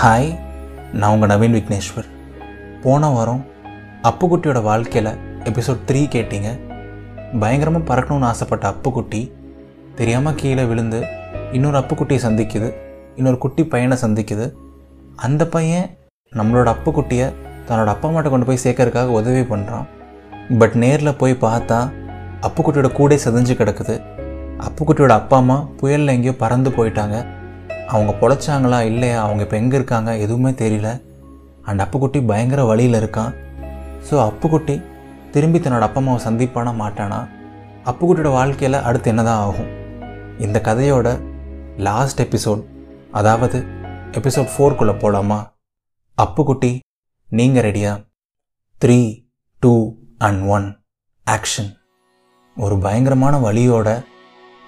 Hi நான் உங்கள் நவீன் விக்னேஸ்வர். போன வாரம் அப்புக்குட்டியோட வாழ்க்கையில் எபிசோட் த்ரீ கேட்டீங்க. பயங்கரமாக பறக்கணும்னு ஆசைப்பட்ட அப்புக்குட்டி தெரியாமல் கீழே விழுந்து இன்னொரு அப்புக்குட்டியை சந்திக்குது இன்னொரு குட்டி பையனை சந்திக்குது. அந்த பையன் நம்மளோட அப்புக்குட்டியை தன்னோட அப்பா அம்மாட்ட கொண்டு போய் சேர்க்கறதுக்காக உதவி பண்ணுறான் பட் நேரில் போய் பார்த்தா அப்புக்குட்டியோட கூட செதஞ்சு கிடக்குது. அப்புக்குட்டியோட அப்பா அம்மா புயலில் எங்கேயோ பறந்து போயிட்டாங்க. அவங்க பொழைச்சாங்களா இல்லையா? அவங்க இப்போ எங்கே இருக்காங்க? எதுவுமே தெரியல. அண்ட் அப்புக்குட்டி பயங்கர வழியில் இருக்கான். ஸோ அப்புக்குட்டி திரும்பி தன்னோட அப்பா அம்மாவை சந்திப்பானா மாட்டானா? அப்புக்குட்டியோட வாழ்க்கையில் அடுத்து என்னதான் ஆகும்? இந்த கதையோட லாஸ்ட் எபிசோட் அதாவது எபிசோட் ஃபோர்க்குள்ளே போகலாமா அப்புக்குட்டி நீங்கள் ரெடியா three two and one action ஒரு பயங்கரமான வழியோட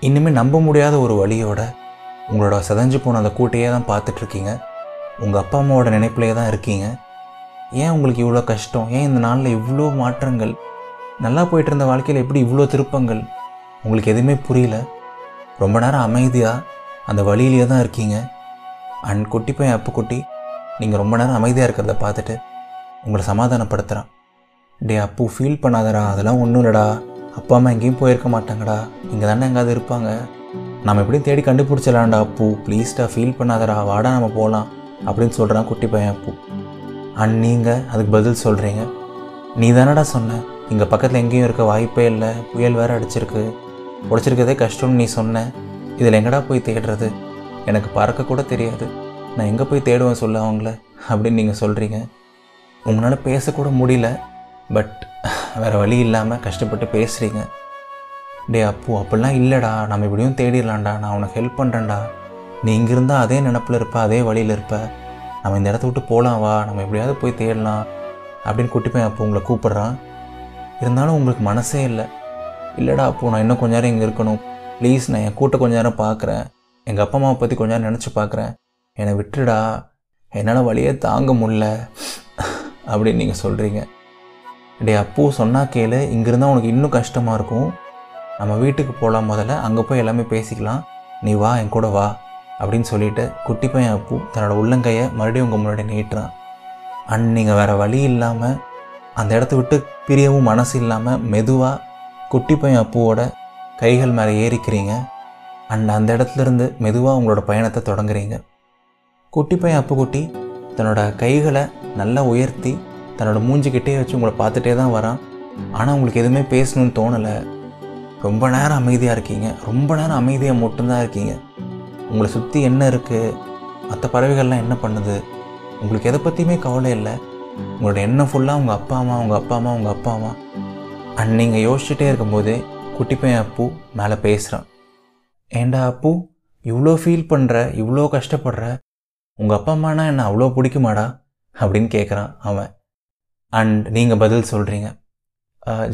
இன்னுமே நம்ப முடியாத ஒரு வழியோட உங்களோட செதஞ்சு போன அந்த கூட்டையே தான் பார்த்துட்ருக்கீங்க. உங்கள் அப்பா அம்மாவோட நினைப்பிலே தான் இருக்கீங்க. ஏன் உங்களுக்கு இவ்வளோ கஷ்டம்? ஏன் இந்த நாளில் இவ்வளோ மாற்றங்கள்? நல்லா போயிட்டு இருந்த வாழ்க்கையில் எப்படி இவ்வளோ திருப்பங்கள்? உங்களுக்கு எதுவுமே புரியல. ரொம்ப நேரம் அமைதியாக அந்த வழியிலே தான் இருக்கீங்க. அண்ட் குட்டி பையன் அப்பு குட்டி நீங்கள் ரொம்ப நேரம் அமைதியாக இருக்கிறத பார்த்துட்டு உங்களை சமாதானப்படுத்துகிறான் டே அப்பு ஃபீல் பண்ணாதடா. அதெல்லாம் ஒன்றும் இல்லைடா. அப்பா அம்மா எங்கேயும் போயிருக்க மாட்டாங்கடா. இங்கே தானே எங்காவது இருப்பாங்க. நம்ம எப்படியும் தேடி கண்டுபிடிச்சிடலாண்டா பூ. ப்ளீஸ்டா ஃபீல் பண்ணாதடா. வாடா நம்ம போகலாம் அப்படின்னு சொல்கிறான் குட்டி பையன் பூ. அண்ட் நீங்கள் அதுக்கு பதில் சொல்கிறீங்க நீ தானடா சொன்ன. இங்கே பக்கத்தில் எங்கேயும் இருக்க வாய்ப்பே இல்லை. புயல் வேறு அடிச்சிருக்கு. உடைச்சிருக்கதே கஷ்டம்னு நீ சொன்ன. இதில் எங்கடா போய் தேடுறது? எனக்கு பறக்க கூட தெரியாது. நான் எங்கே போய் தேடுவேன் சொல்ல அவங்கள அப்படின்னு நீங்கள் சொல்கிறீங்க உங்களால் பேசக்கூட முடியல. பட் வேறு வழி இல்லாமல் கஷ்டப்பட்டு பேசுகிறீங்க டே அப்போ அப்படிலாம் இல்லைடா. நம்ம இப்படியும் தேடிடலாம்டா. நான் உனக்கு ஹெல்ப் பண்ணுறேன்டா நீ இங்கே இருந்தால் அதே நினப்பில் இருப்ப அதே வழியில் இருப்ப. நம்ம இந்த இடத்த விட்டு போகலாம் வா. நம்ம எப்படியாவது போய் தேடலாம். அப்படின்னு கூட்டி போய் அப்போ உங்களை கூப்பிட்றான். இருந்தாலும் உங்களுக்கு மனசே இல்லை. இல்லைடா அப்போ நான் இன்னும் கொஞ்ச நேரம் இங்கே இருக்கணும். ப்ளீஸ் நான் என் கூட்ட கொஞ்ச நேரம் பார்க்குறேன் எங்கள் அப்பா அம்மாவை பற்றி கொஞ்ச நேரம் நினச்சி பார்க்குறேன் என்னை விட்டுடா. என்னால் வழியே தாங்க முடில அப்படின்னு நீங்கள் சொல்கிறீங்க டே அப்போ சொன்னால் கேளு. இங்கிருந்தால் உனக்கு இன்னும் கஷ்டமாக இருக்கும். நம்ம வீட்டுக்கு போகலாம் முதல்ல அங்கே போய் எல்லாமே பேசிக்கலாம். நீ வா என் கூட வா அப்படின்னு சொல்லிட்டு குட்டி பையன் அப்பு தன்னோட உள்ளங்கையை மறுபடியும் உங்கள் முன்னாடி நீட்டுறான். அண்ட் நீங்கள் வேறு வழி இல்லாமல் அந்த இடத்த விட்டு பிரியவும் மனசு இல்லாமல் மெதுவாக குட்டி பையன் அப்புவோட கைகள் மேலே ஏறிக்கிறீங்க. அண்ட் அந்த இடத்துலேருந்து மெதுவாக உங்களோட பயணத்தை தொடங்குறீங்க. குட்டி பையன் அப்பு குட்டி தன்னோட கைகளை நல்லா உயர்த்தி தன்னோட மூஞ்சிக்கிட்டே வச்சு உங்களை பார்த்துட்டே தான் வரான். ஆனால் உங்களுக்கு எதுவுமே பேசணும்னு தோணலை. ரொம்ப நேரம் அமைதியாக இருக்கீங்க. ரொம்ப நேரம் அமைதியாக மட்டும்தான் இருக்கீங்க. உங்களை சுற்றி என்ன இருக்குது மற்ற பறவைகள்லாம் என்ன பண்ணுது? உங்களுக்கு எதை பற்றியுமே கவலை இல்லை. உங்களோட எண்ணம் ஃபுல்லாக உங்கள் அப்பா அம்மா உங்கள் அப்பா அம்மா உங்கள் அப்பா அம்மா. அண்ட் நீங்கள் யோசிச்சுட்டே இருக்கும்போதே குட்டி பையன் அப்பு மேலே பேசுகிறான் ஏண்டா அப்பு இவ்வளோ ஃபீல் பண்ணுற இவ்வளோ கஷ்டப்படுற? உங்கள் அப்பா அம்மானா என்ன அவ்வளோ பிடிக்குமாடா? அப்படின்னு கேட்குறான் அவன். அண்ட் நீங்கள் பதில் சொல்கிறீங்க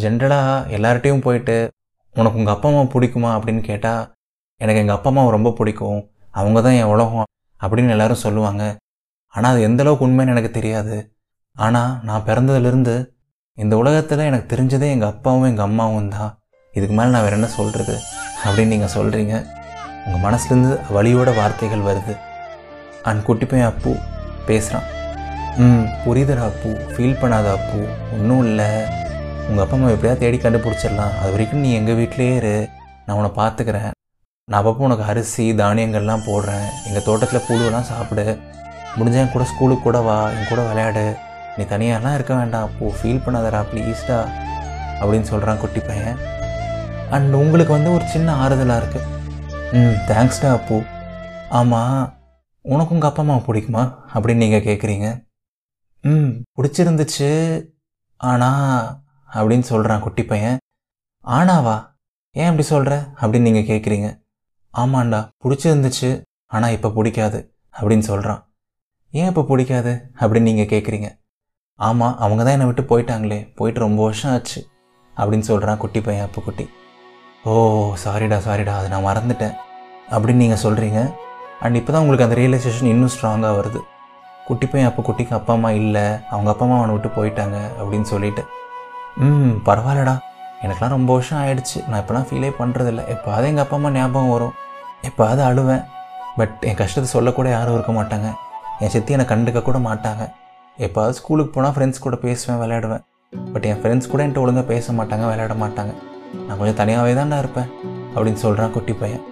ஜென்ரலாக எல்லார்ட்டையும் போயிட்டு உனக்கு உங்கள் அப்பா அம்மா பிடிக்குமா அப்படின்னு கேட்டால் எனக்கு எங்கள் அப்பா அம்மாவை ரொம்ப பிடிக்கும். அவங்க தான் என் உலகம் அப்படின்னு எல்லாரும் சொல்லுவாங்க. ஆனால் அது எந்த அளவுக்கு உண்மைன்னு எனக்கு தெரியாது. ஆனால் நான் பிறந்ததுலேருந்து இந்த உலகத்தில் எனக்கு தெரிஞ்சதே எங்கள் அப்பாவும் எங்கள் அம்மாவும் தான். இதுக்கு மேலே நான் வேறு என்ன சொல்கிறது அப்படின்னு நீங்கள் சொல்கிறீங்க உங்கள் மனசுலேருந்து வழியோட வார்த்தைகள் வருது. அன் குட்டி பையன் அப்பு பேசுகிறான் ம் புரியுதுடா அப்பு. ஃபீல் பண்ணாத அப்பு. ஒன்றும் இல்லை. உங்கள் அப்பா அம்மா எப்படியாவது தேடி கண்டுபிடிச்சிடலாம்? அது வரைக்கும் நீ எங்கள் வீட்டிலே இரு. நான் உன்னை பார்த்துக்கிறேன் நான் அப்பப்போ உனக்கு அரிசி தானியங்கள்லாம் போடுறேன். எங்கள் தோட்டத்தில் புழுவெல்லாம் சாப்பிடு. முடிஞ்சா என் கூட ஸ்கூலுக்கு கூட வா. என் கூட விளையாடு. நீ தனியாகலாம் இருக்க வேண்டாம். அப்போ ஃபீல் பண்ணாதடா ப்ளீஸ்டா அப்படின்னு சொல்கிறான் குட்டி பையன். அண்ட் உங்களுக்கு வந்து ஒரு சின்ன ஆறுதலாக இருக்குது ம் தேங்க்ஸ்டா அப்போ. ஆமாம் உனக்கு உங்கள் அப்பா அம்மா பிடிக்குமா? அப்படின்னு நீங்கள் கேட்குறீங்க ம் பிடிச்சிருந்துச்சு. ஆனால் அப்படின்னு சொல்கிறான் குட்டி பையன். ஆனாவா? ஏன் அப்படி சொல்கிற அப்படின்னு நீங்கள் கேட்குறீங்க ஆமாண்டா பிடிச்சிருந்துச்சு ஆனால் இப்போ பிடிக்காது அப்படின்னு சொல்கிறான் ஏன் இப்போ பிடிக்காது? அப்படின்னு நீங்கள் கேட்குறீங்க ஆமாம் அவங்க தான் என்னை விட்டு போயிட்டாங்களே போயிட்டு ரொம்ப வருஷம் ஆச்சு அப்படின்னு சொல்கிறான் குட்டி பையன் அப்போ குட்டி. ஓ சாரிடா சாரிடா அதை நான் மறந்துட்டேன் அப்படின்னு நீங்கள் சொல்கிறீங்க அண்ட் இப்போ தான் உங்களுக்கு அந்த ரியலைசேஷன் இன்னும் ஸ்ட்ராங்காக வருது. குட்டி பையன் அப்போ குட்டிக்கு அப்பா அம்மா இல்லை அவங்க அப்பா அம்மா அவனை விட்டு போயிட்டாங்க அப்படின்னு சொல்லிட்டு. ம் பரவாயில்லடா. எனக்குலாம் ரொம்ப வருஷம் ஆயிடுச்சு. நான் இப்போலாம் ஃபீலே பண்ணுறதில்ல எப்போது எங்கள் அப்பா அம்மா ஞாபகம் வரும். எப்போது அழுவேன். பட் என் கஷ்டத்தை சொல்லக்கூட யாரும் இருக்க மாட்டாங்க. என் சித்தி என்னை கண்டுக்க கூட மாட்டாங்க. எப்போது ஸ்கூலுக்கு போனால் ஃப்ரெண்ட்ஸ் கூட பேசுவேன் விளையாடுவேன். பட் என் ஃப்ரெண்ட்ஸ் கூட என்கிட்ட ஒழுங்காக பேச மாட்டாங்க விளையாட மாட்டாங்க. நான் கொஞ்சம் தனியாகவே தான்டா இருப்பேன் அப்படின்னு சொல்கிறான் குட்டி பையன்.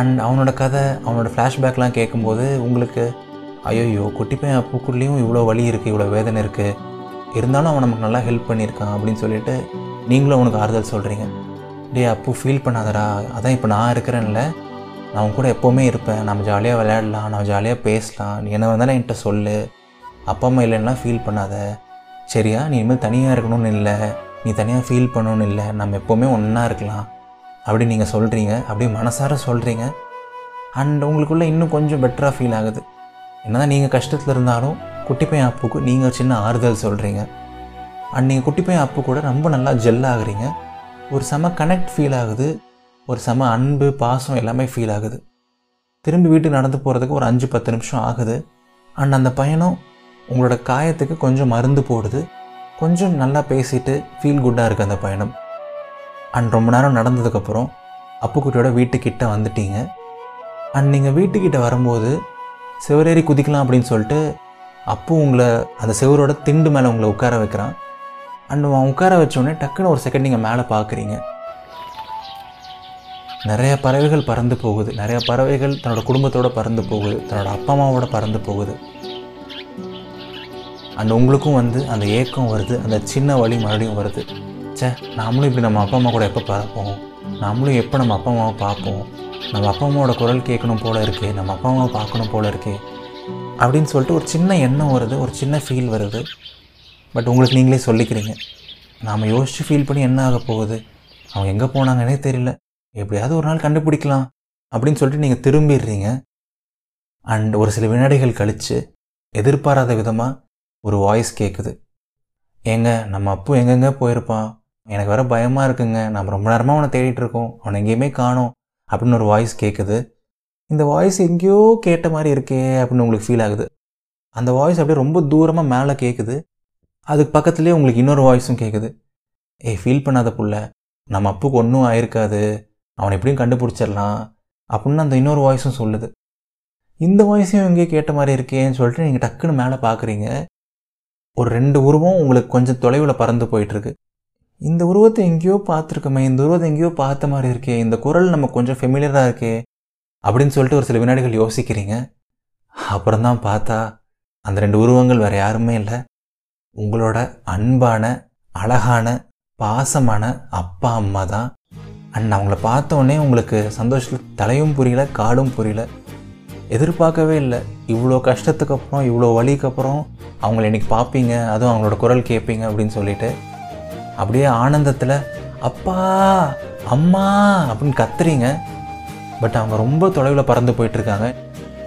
அண்ட் அவனோட கதை அவனோட ஃப்ளாஷ்பேக்லாம் கேட்கும்போது உங்களுக்கு ஐயோ குட்டி பையன் பூக்குள்ளேயும் இவ்வளோ வலி இருக்குது இவ்வளோ வேதனை இருக்குது இருந்தாலும் அவன் நமக்கு நல்லா ஹெல்ப் பண்ணியிருக்கான் அப்படின்னு சொல்லிட்டு நீங்களும் அவனுக்கு ஆறுதல் சொல்கிறீங்க டே அப்போ ஃபீல் பண்ணாதடா. அதான் இப்போ நான் இருக்கிறேன்ல. நான் அவன் கூட எப்போவுமே இருப்பேன். நம்ம ஜாலியாக விளையாடலாம் நம்ம ஜாலியாக பேசலாம். நீ என்ன வந்தாலும் என்கிட்ட சொல்லு. அப்பா அம்மா இல்லைன்னா ஃபீல் பண்ணாத. சரியா? நீ இனிமேல் தனியாக இருக்கணும்னு இல்லை. நீ தனியாக ஃபீல் பண்ணணும்னு இல்லை. நம்ம எப்போவுமே ஒன்றா இருக்கலாம். அப்படி நீங்கள் சொல்கிறீங்க அப்படியே மனசார சொல்கிறீங்க அண்ட் உங்களுக்குள்ளே இன்னும் கொஞ்சம் பெட்டராக ஃபீல் ஆகுது. என்ன தான் நீங்கள் கஷ்டத்தில் இருந்தாலும் குட்டிப்பையன் அப்புக்கு நீங்கள் சின்ன ஆறுதல் சொல்கிறீங்க அண்ட் நீங்கள் குட்டிப்பையன் அப்பு கூட ரொம்ப நல்லா ஜெல் ஆகுறீங்க. ஒரு செம கனெக்ட் ஃபீல் ஆகுது. ஒரு செம அன்பு பாசம் எல்லாமே ஃபீல் ஆகுது. திரும்பி வீட்டுக்கு நடந்து போகிறதுக்கு ஒரு அஞ்சு பத்து நிமிஷம் ஆகுது. அண்ட் அந்த பையனும் உங்களோட காயத்துக்கு கொஞ்சம் மருந்து போடுது. கொஞ்சம் நல்லா பேசிட்டு ஃபீல் குட்டாக இருக்குது அந்த பயணம் அண்ட் ரொம்ப நேரம் நடந்ததுக்கப்புறம் அப்புக்குட்டியோட வீட்டுக்கிட்ட வந்துட்டீங்க. அண்ட் நீங்கள் வீட்டுக்கிட்ட வரும்போது சிவரேறி குதிக்கலாம் அப்படின்னு சொல்லிட்டு அப்போ உங்களை அந்த செவரோட திண்டு மேலே உங்களை உட்கார வைக்கிறான். அண்ட் அவன் உட்கார வச்சோடனே டக்குன்னு ஒரு செகண்ட் நீங்கள் மேலே பார்க்குறீங்க நிறைய பறவைகள் பறந்து போகுது. நிறைய பறவைகள் தன்னோட குடும்பத்தோட பறந்து போகுது. தன்னோட அப்பா அம்மாவோட பறந்து போகுது. அண்ட் உங்களுக்கும் வந்து அந்த ஏக்கம் வருது. அந்த சின்ன வழி மறுபடியும் வருது. ச்சே நாமளும் இப்படி நம்ம அப்பா அம்மா கூட எப்போ பார்ப்போம்? நாமளும் எப்போ நம்ம அப்பா அம்மாவை பார்ப்போம்? நம்ம அப்பா அம்மாவோட குரல் கேட்கணும் போல இருக்கே. நம்ம அப்பா அம்மாவை பார்க்கணும் போல இருக்கே. அப்படின்னு சொல்லிட்டு ஒரு சின்ன எண்ணம் வருது ஒரு சின்ன ஃபீல் வருது. பட் உங்களுக்கு நீங்களே சொல்லிக்கிறீங்க. நாம் யோசித்து ஃபீல் பண்ணி என்ன ஆக போகுது? அவங்க எங்கே போனாங்கன்னே தெரியல. எப்படியாவது ஒரு நாள் கண்டுபிடிக்கலாம் அப்படின்னு சொல்லிட்டு நீங்கள் திரும்பிடுறீங்க. அண்ட் ஒரு சில வினாடிகள் கழித்து எதிர்பாராத விதமாக ஒரு வாய்ஸ் கேட்குது ஏங்க நம்ம அப்பு எங்கெங்கே போயிருப்பான்? எனக்கு வேற பயமாக இருக்குங்க. நம்ம ரொம்ப நேரமாக அவனை தேடிட்டு இருக்கோம். அவனை எங்கேயுமே காணோம் அப்படின்னு ஒரு வாய்ஸ் கேட்குது இந்த வாய்ஸ் எங்கேயோ கேட்ட மாதிரி இருக்கே அப்படின்னு உங்களுக்கு ஃபீல் ஆகுது. அந்த வாய்ஸ் அப்படியே ரொம்ப தூரமாக மேலே கேட்குது அதுக்கு பக்கத்துலேயே உங்களுக்கு இன்னொரு வாய்ஸும் கேட்குது ஏய் ஃபீல் பண்ணாத புள்ள. நம்ம அப்புக்கு ஒன்றும் ஆயிருக்காது. அவனை எப்படியும் கண்டுபிடிச்சிடலாம் அப்படின்னு அந்த இன்னொரு வாய்ஸும் சொல்லுது. இந்த வாய்ஸையும் எங்கேயோ கேட்ட மாதிரி இருக்கேன்னு சொல்லிட்டு நீங்கள் டக்குன்னு மேலே பார்க்குறீங்க ஒரு ரெண்டு உருவம் உங்களுக்கு கொஞ்சம் தொலைவில் பறந்து போயிட்டுருக்கு. இந்த உருவத்தை எங்கேயோ பார்த்துருக்கோமே இந்த உருவத்தை எங்கேயோ பார்த்த மாதிரி இருக்கே இந்த குரல் நம்ம கொஞ்சம் ஃபெமிலியராக இருக்கே அப்படின்னு சொல்லிட்டு ஒரு சில வினாடிகள் யோசிக்கிறீங்க. அப்புறம் தான் பார்த்தா அந்த ரெண்டு உருவங்கள் வேறு யாருமே இல்லை. உங்களோட அன்பான அழகான பாசமான அப்பா அம்மா தான். அண்ட் அவங்கள பார்த்த உடனே உங்களுக்கு சந்தோஷத்தில் தலையும் புரியல காடும் புரியல. எதிர்பார்க்கவே இல்லை. இவ்வளோ கஷ்டத்துக்கு அப்புறம் இவ்வளோ வலிக்கு அப்புறம் அவங்கள இன்னைக்கு பார்ப்பீங்க அதுவும் அவங்களோட குரல் கேட்பீங்க அப்படின்னு சொல்லிட்டு. அப்படியே ஆனந்தத்தில் அப்பா அம்மா அப்படின்னு கத்துறீங்க. பட் அவங்க ரொம்ப தொலைவில் பறந்து போயிட்டுருக்காங்க.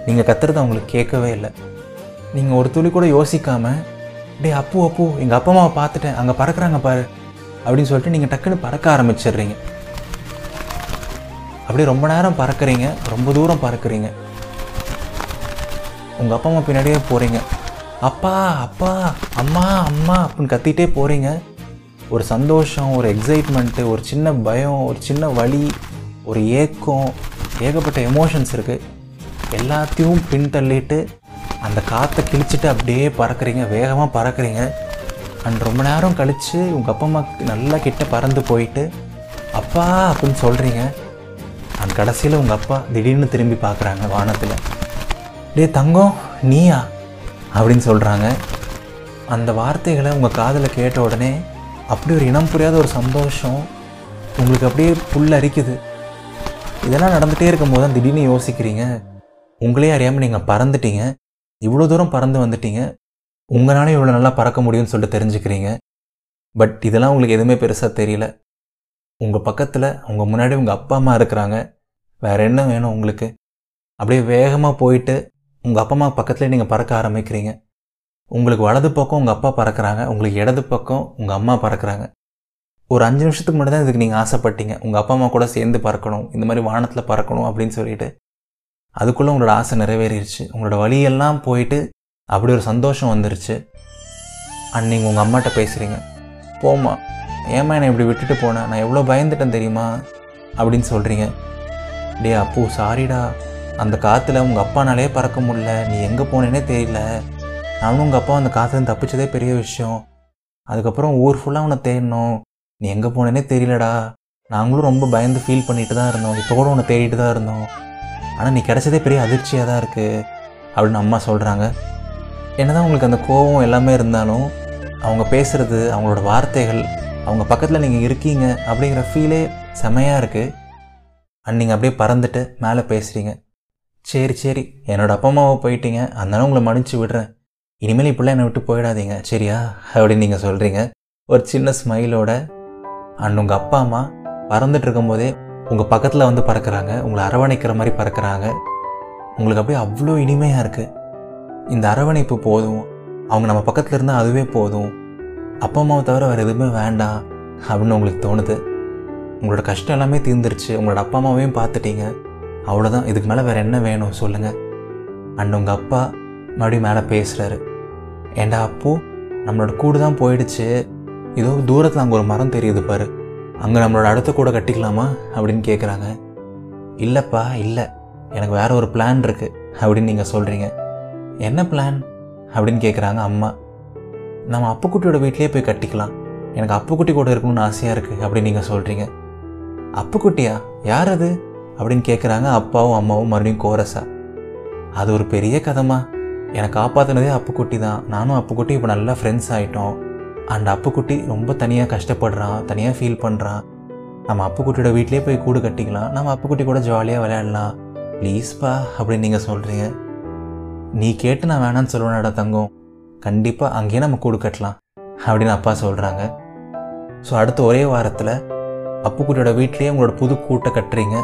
நீங்கள் கத்துறது அவங்களுக்கு கேட்கவே இல்லை. நீங்கள் ஒரு துளி கூட யோசிக்காமல் டேய் அப்போ அப்போ எங்கள் அப்பா அம்மாவை பார்த்துட்டேன். அங்கே பறக்கிறாங்க பாரு. அப்படின்னு சொல்லிட்டு நீங்கள் டக்குன்னு பறக்க ஆரம்பிச்சிடுறீங்க. அப்படியே ரொம்ப நேரம் பறக்குறீங்க. ரொம்ப தூரம் பறக்குறீங்க. உங்கள் அப்பா அம்மா பின்னாடியே போகிறீங்க அப்பா அப்பா அம்மா அம்மா அப்படின்னு கத்திட்டே போகிறீங்க ஒரு சந்தோஷம் ஒரு எக்ஸைட்மெண்ட்டு ஒரு சின்ன பயம் ஒரு சின்ன வலி ஒரு ஏக்கம் ஏகப்பட்ட எமோஷன்ஸ் இருக்குது எல்லாத்தையும் பின்தள்ளிட்டு அந்த காற்றை கிழிச்சிட்டு அப்படியே பறக்குறீங்க வேகமாக பறக்குறீங்க. அண்ட் ரொம்ப நேரம் கழித்து உங்கள் அப்பா அம்மா நல்லா கிட்ட பறந்து போயிட்டு அப்பா அப்படின்னு சொல்கிறீங்க அண்ட் கடைசியில் உங்கள் அப்பா திடீர்னு திரும்பி பார்க்குறாங்க வானத்தில். டேய் தங்கம் நீயா? அப்படின்னு சொல்கிறாங்க அந்த வார்த்தைகளை உங்கள் காதில் கேட்ட உடனே அப்படி ஒரு இனம் புரியாத ஒரு சந்தோஷம் உங்களுக்கு அப்படியே புல் அரிக்குது. இதெல்லாம் நடந்துகிட்டே இருக்கும்போது தான் திடீர்னு யோசிக்கிறீங்க. உங்களே அறியாமல் நீங்கள் பறந்துட்டீங்க. இவ்வளோ தூரம் பறந்து வந்துட்டீங்க. உங்களாலே இவ்வளோ நல்லா பறக்க முடியும்னு சொல்லிட்டு தெரிஞ்சுக்கிறீங்க. பட் இதெல்லாம் உங்களுக்கு எதுவுமே பெருசாக தெரியல. உங்கள் பக்கத்தில் உங்கள் முன்னாடி உங்கள் அப்பா அம்மா இருக்கிறாங்க. வேறு என்ன வேணும் உங்களுக்கு? அப்படியே வேகமாக போயிட்டு உங்கள் அப்பா அம்மா பக்கத்தில் நீங்கள் பறக்க ஆரம்பிக்கிறீங்க. உங்களுக்கு வலது பக்கம் உங்கள் அப்பா பறக்கிறாங்க. உங்களுக்கு இடது பக்கம் உங்கள் அம்மா பறக்கிறாங்க. ஒரு அஞ்சு நிமிஷத்துக்கு முன்னாடி தான் இதுக்கு நீங்கள் ஆசைப்பட்டீங்க. உங்கள் அப்பா அம்மா கூட சேர்ந்து பறக்கணும். இந்த மாதிரி வானத்தில் பறக்கணும் அப்படின்னு சொல்லிட்டு. அதுக்குள்ளே உங்களோட ஆசை நிறைவேறிடுச்சு. உங்களோட வழியெல்லாம் போயிட்டு அப்படி ஒரு சந்தோஷம் வந்துருச்சு. அண்ட் நீங்கள் உங்கள் அம்மாட்ட பேசுகிறீங்க போம்மா ஏம்மா என்னை இப்படி விட்டுட்டு போனேன் நான் எவ்வளோ பயந்துட்டேன் தெரியுமா? அப்படின்னு சொல்கிறீங்க டே அப்போ சாரிடா அந்த காற்றுல உங்கள் அப்பானாலே பறக்க முடியல. நீ எங்கே போனேனே தெரியல. நானும் உங்கள் அப்பா அந்த காற்றுலேருந்து தப்பிச்சதே பெரிய விஷயம். அதுக்கப்புறம் ஊர் ஃபுல்லாக உன்னை தேடணும். நீ எங்கே போனேனே தெரியலடா. நாங்களும் ரொம்ப பயந்து ஃபீல் பண்ணிட்டு தான் இருந்தோம். இப்போ கூட உன்னை தேடிட்டு தான் இருந்தோம். ஆனால் நீ கிடச்சதே பெரிய அதிர்ச்சியாக தான் இருக்குது அப்படின்னு அம்மா சொல்கிறாங்க என்னதான் உங்களுக்கு அந்த கோபம் எல்லாமே இருந்தாலும் அவங்க பேசுகிறது அவங்களோட வார்த்தைகள் அவங்க பக்கத்தில் நீங்கள் இருக்கீங்க அப்படிங்கிற ஃபீலே செமையாக இருக்குது அண்ட் நீங்கள் அப்படியே பறந்துட்டு மேலே பேசுகிறீங்க சரி சரி என்னோட அப்பா அம்மாவை போயிட்டீங்க. அதனால உங்களை மன்னிச்சு விடுறேன். இனிமேல் இப்படிலாம் என்னை விட்டு போயிடாதீங்க. சரியா? அப்படின்னு நீங்கள் சொல்கிறீங்க ஒரு சின்ன ஸ்மைலோட அண்ட் உங்கள் அப்பா அம்மா பறந்துட்டு இருக்கும்போதே உங்கள் பக்கத்தில் வந்து பறக்கிறாங்க. உங்களை அரவணைக்கிற மாதிரி பறக்கிறாங்க. உங்களுக்கு அப்படியே அவ்வளோ இனிமையாக இருக்குது இந்த அரவணைப்பு போதும். அவங்க நம்ம பக்கத்தில் இருந்தால் அதுவே போதும். அப்பா அம்மாவை தவிர வேறு எதுவுமே வேண்டாம் அப்படின்னு உங்களுக்கு தோணுது. உங்களோட கஷ்டம் எல்லாமே தீர்ந்துருச்சு. உங்களோட அப்பா அம்மாவையும் பார்த்துட்டீங்க. அவ்வளோதான் இதுக்கு மேலே வேறு என்ன வேணும் சொல்லுங்கள் அண்ட் உங்கள் அப்பா மறுபடியும் மேலே பேசுகிறாரு ஏண்டா அப்போ நம்மளோட கூடு தான் போயிடுச்சு. ஏதோ தூரத்தில் அங்கே ஒரு மரம் தெரியுது பாரு. அங்கே நம்மளோட அடுத்த கூட கட்டிக்கலாமா? அப்படின்னு கேட்குறாங்க இல்லைப்பா இல்லை. எனக்கு வேற ஒரு பிளான் இருக்குது அப்படின்னு நீங்கள் சொல்கிறீங்க என்ன பிளான் அப்படின்னு கேட்குறாங்க அம்மா. நம்ம அப்புக்குட்டியோட வீட்லேயே போய் கட்டிக்கலாம். எனக்கு அப்புக்குட்டி கூட இருக்கணும்னு ஆசையாக இருக்குது அப்படின்னு நீங்கள் சொல்கிறீங்க அப்புக்குட்டியா? யார் அது? அப்படின்னு கேட்குறாங்க அப்பாவும் அம்மாவும் மறுபடியும் கோரஸா அது ஒரு பெரிய கதைமா என்னை காப்பாற்றினதே அப்புக்குட்டி தான். நானும் அப்புக்குட்டி இப்போ நல்லா ஃப்ரெண்ட்ஸ் ஆகிட்டோம் அண்ட் அப்புக்குட்டி ரொம்ப தனியாக கஷ்டப்படுறான் தனியாக ஃபீல் பண்ணுறான் நம்ம அப்புக்குட்டியோட வீட்லேயே போய் கூடு கட்டிக்கலாம் நம்ம அப்புக்குட்டி கூட ஜாலியாக விளையாடலாம். ப்ளீஸ்ப்பா அப்படின்னு நீங்கள் சொல்கிறீங்க நீ கேட்டு நான் வேணான்னு சொல்லுவேனடா தங்கம். கண்டிப்பாக அங்கேயே நம்ம கூடு கட்டலாம் அப்படின்னு அப்பா சொல்கிறாங்க ஸோ அடுத்த ஒரே வாரத்தில் அப்புக்குட்டியோட வீட்லேயே உங்களோட புது கூட்டை கட்டுறீங்க.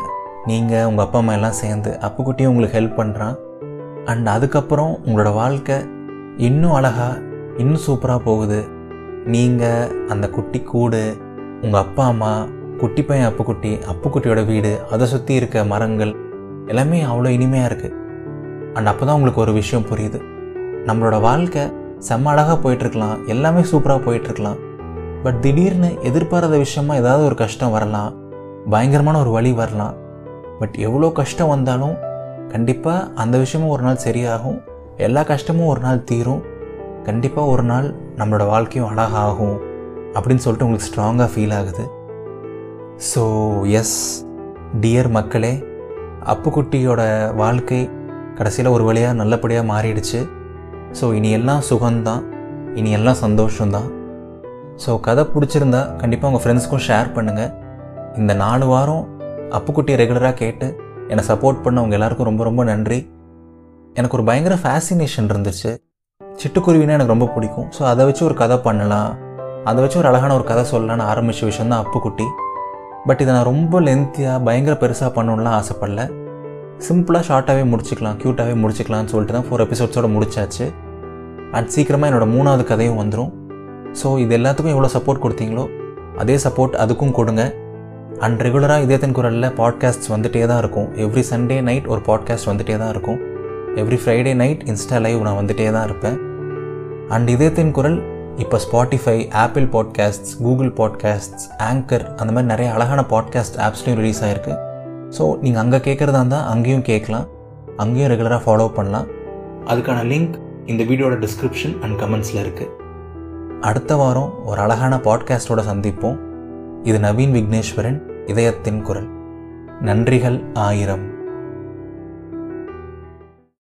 நீங்கள் உங்கள் அப்பா அம்மா எல்லாம் சேர்ந்து அப்புக்குட்டியும் உங்களுக்கு ஹெல்ப் பண்ணுறான் அண்ட் அதுக்கப்புறம் உங்களோட வாழ்க்கை இன்னும் அழகாக இன்னும் சூப்பராக போகுது. நீங்கள் அந்த குட்டி கூடு உங்கள் அப்பா அம்மா குட்டி பையன் அப்புக்குட்டி அப்புக்குட்டியோட வீடு அதை சுற்றி இருக்க மரங்கள் எல்லாமே அவ்வளோ இனிமையாக இருக்குது அண்ட் அப்போ தான் உங்களுக்கு ஒரு விஷயம் புரியுது. நம்மளோட வாழ்க்கை செம்ம அழகாக போயிட்டுருக்கலாம் எல்லாமே சூப்பராக போயிட்டுருக்கலாம். பட் திடீர்னு எதிர்பாராத விஷயமா ஏதாவது ஒரு கஷ்டம் வரலாம் பயங்கரமான ஒரு வழி வரலாம். பட் எவ்வளோ கஷ்டம் வந்தாலும் கண்டிப்பாக அந்த விஷயமும் ஒரு நாள் சரியாகும் எல்லா கஷ்டமும் ஒரு நாள் தீரும். கண்டிப்பாக ஒரு நாள் நம்மளோட வாழ்க்கையும் அழகாகும் அப்படின்னு சொல்லிட்டு உங்களுக்கு ஸ்ட்ராங்காக ஃபீல் ஆகுது. ஸோ எஸ் டியர் மக்களே அப்புக்குட்டியோட வாழ்க்கை கடைசியில் ஒரு வழியாக நல்லபடியாக மாறிடுச்சு. ஸோ இனி எல்லாம் சுகம்தான் இனி எல்லாம் சந்தோஷம்தான். ஸோ கதை பிடிச்சிருந்தா கண்டிப்பாக உங்கள் ஃப்ரெண்ட்ஸ்க்கும் ஷேர் பண்ணுங்கள் இந்த நாலு வாரம் அப்புக்குட்டியை ரெகுலராக கேட்டு என்னை சப்போர்ட் பண்ண உங்கள் எல்லாருக்கும் ரொம்ப ரொம்ப நன்றி. எனக்கு ஒரு பயங்கர ஃபேசினேஷன் இருந்துச்சு. சிட்டுக்குருவினா எனக்கு ரொம்ப பிடிக்கும். ஸோ அதை வச்சு ஒரு கதை பண்ணலாம். அதை வச்சு ஒரு அழகான ஒரு கதை சொல்லலாம்னு ஆரம்பித்த விஷயம் தான் அப்புக்குட்டி. பட் இதை நான் ரொம்ப லென்த்தியாக பயங்கர பெருசாக பண்ணணும்லாம் ஆசைப்படல. சிம்பிளாக ஷார்ட்டாகவே முடிச்சுக்கலாம் க்யூட்டாகவே முடிச்சுக்கலாம்னு சொல்லிட்டு தான் ஃபோர் எபிசோட்ஸோட முடிச்சாச்சு. அண்ட் சீக்கிரமாக என்னோடய மூணாவது கதையும் வந்துடும் ஸோ இது எல்லாத்துக்கும் எவ்வளோ சப்போர்ட் கொடுத்தீங்களோ அதே சப்போர்ட் அதுக்கும் கொடுங்க. அண்ட் ரெகுலராக இதயத்தின் குரலில் பாட்காஸ்ட் வந்துட்டே தான் இருக்கும். எவ்ரி சண்டே நைட் ஒரு பாட்காஸ்ட் வந்துட்டே தான் இருக்கும். Every Friday night Insta live நான் வந்துட்டே தான் இருப்பேன். அண்ட் இதயத்தின் குரல் இப்போ Spotify Apple Podcasts Google Podcasts Anchor அந்த மாதிரி நிறைய அழகான பாட்காஸ்ட் ஆப்ஸ்லையும் ரிலீஸ் ஆகிருக்கு ஸோ நீங்கள் அங்கே கேட்குறதா இருந்தால் அங்கேயும் கேட்கலாம். அங்கேயும் ரெகுலராக ஃபாலோ பண்ணலாம். அதுக்கான லிங்க் இந்த வீடியோட டிஸ்கிரிப்ஷன் அண்ட் கமெண்ட்ஸில் இருக்குது அடுத்த வாரம் ஒரு அழகான பாட்காஸ்டோட சந்திப்போம். இது நவீன் விக்னேஸ்வரன் இதயத்தின் குரல். நன்றிகள் ஆயிரம்.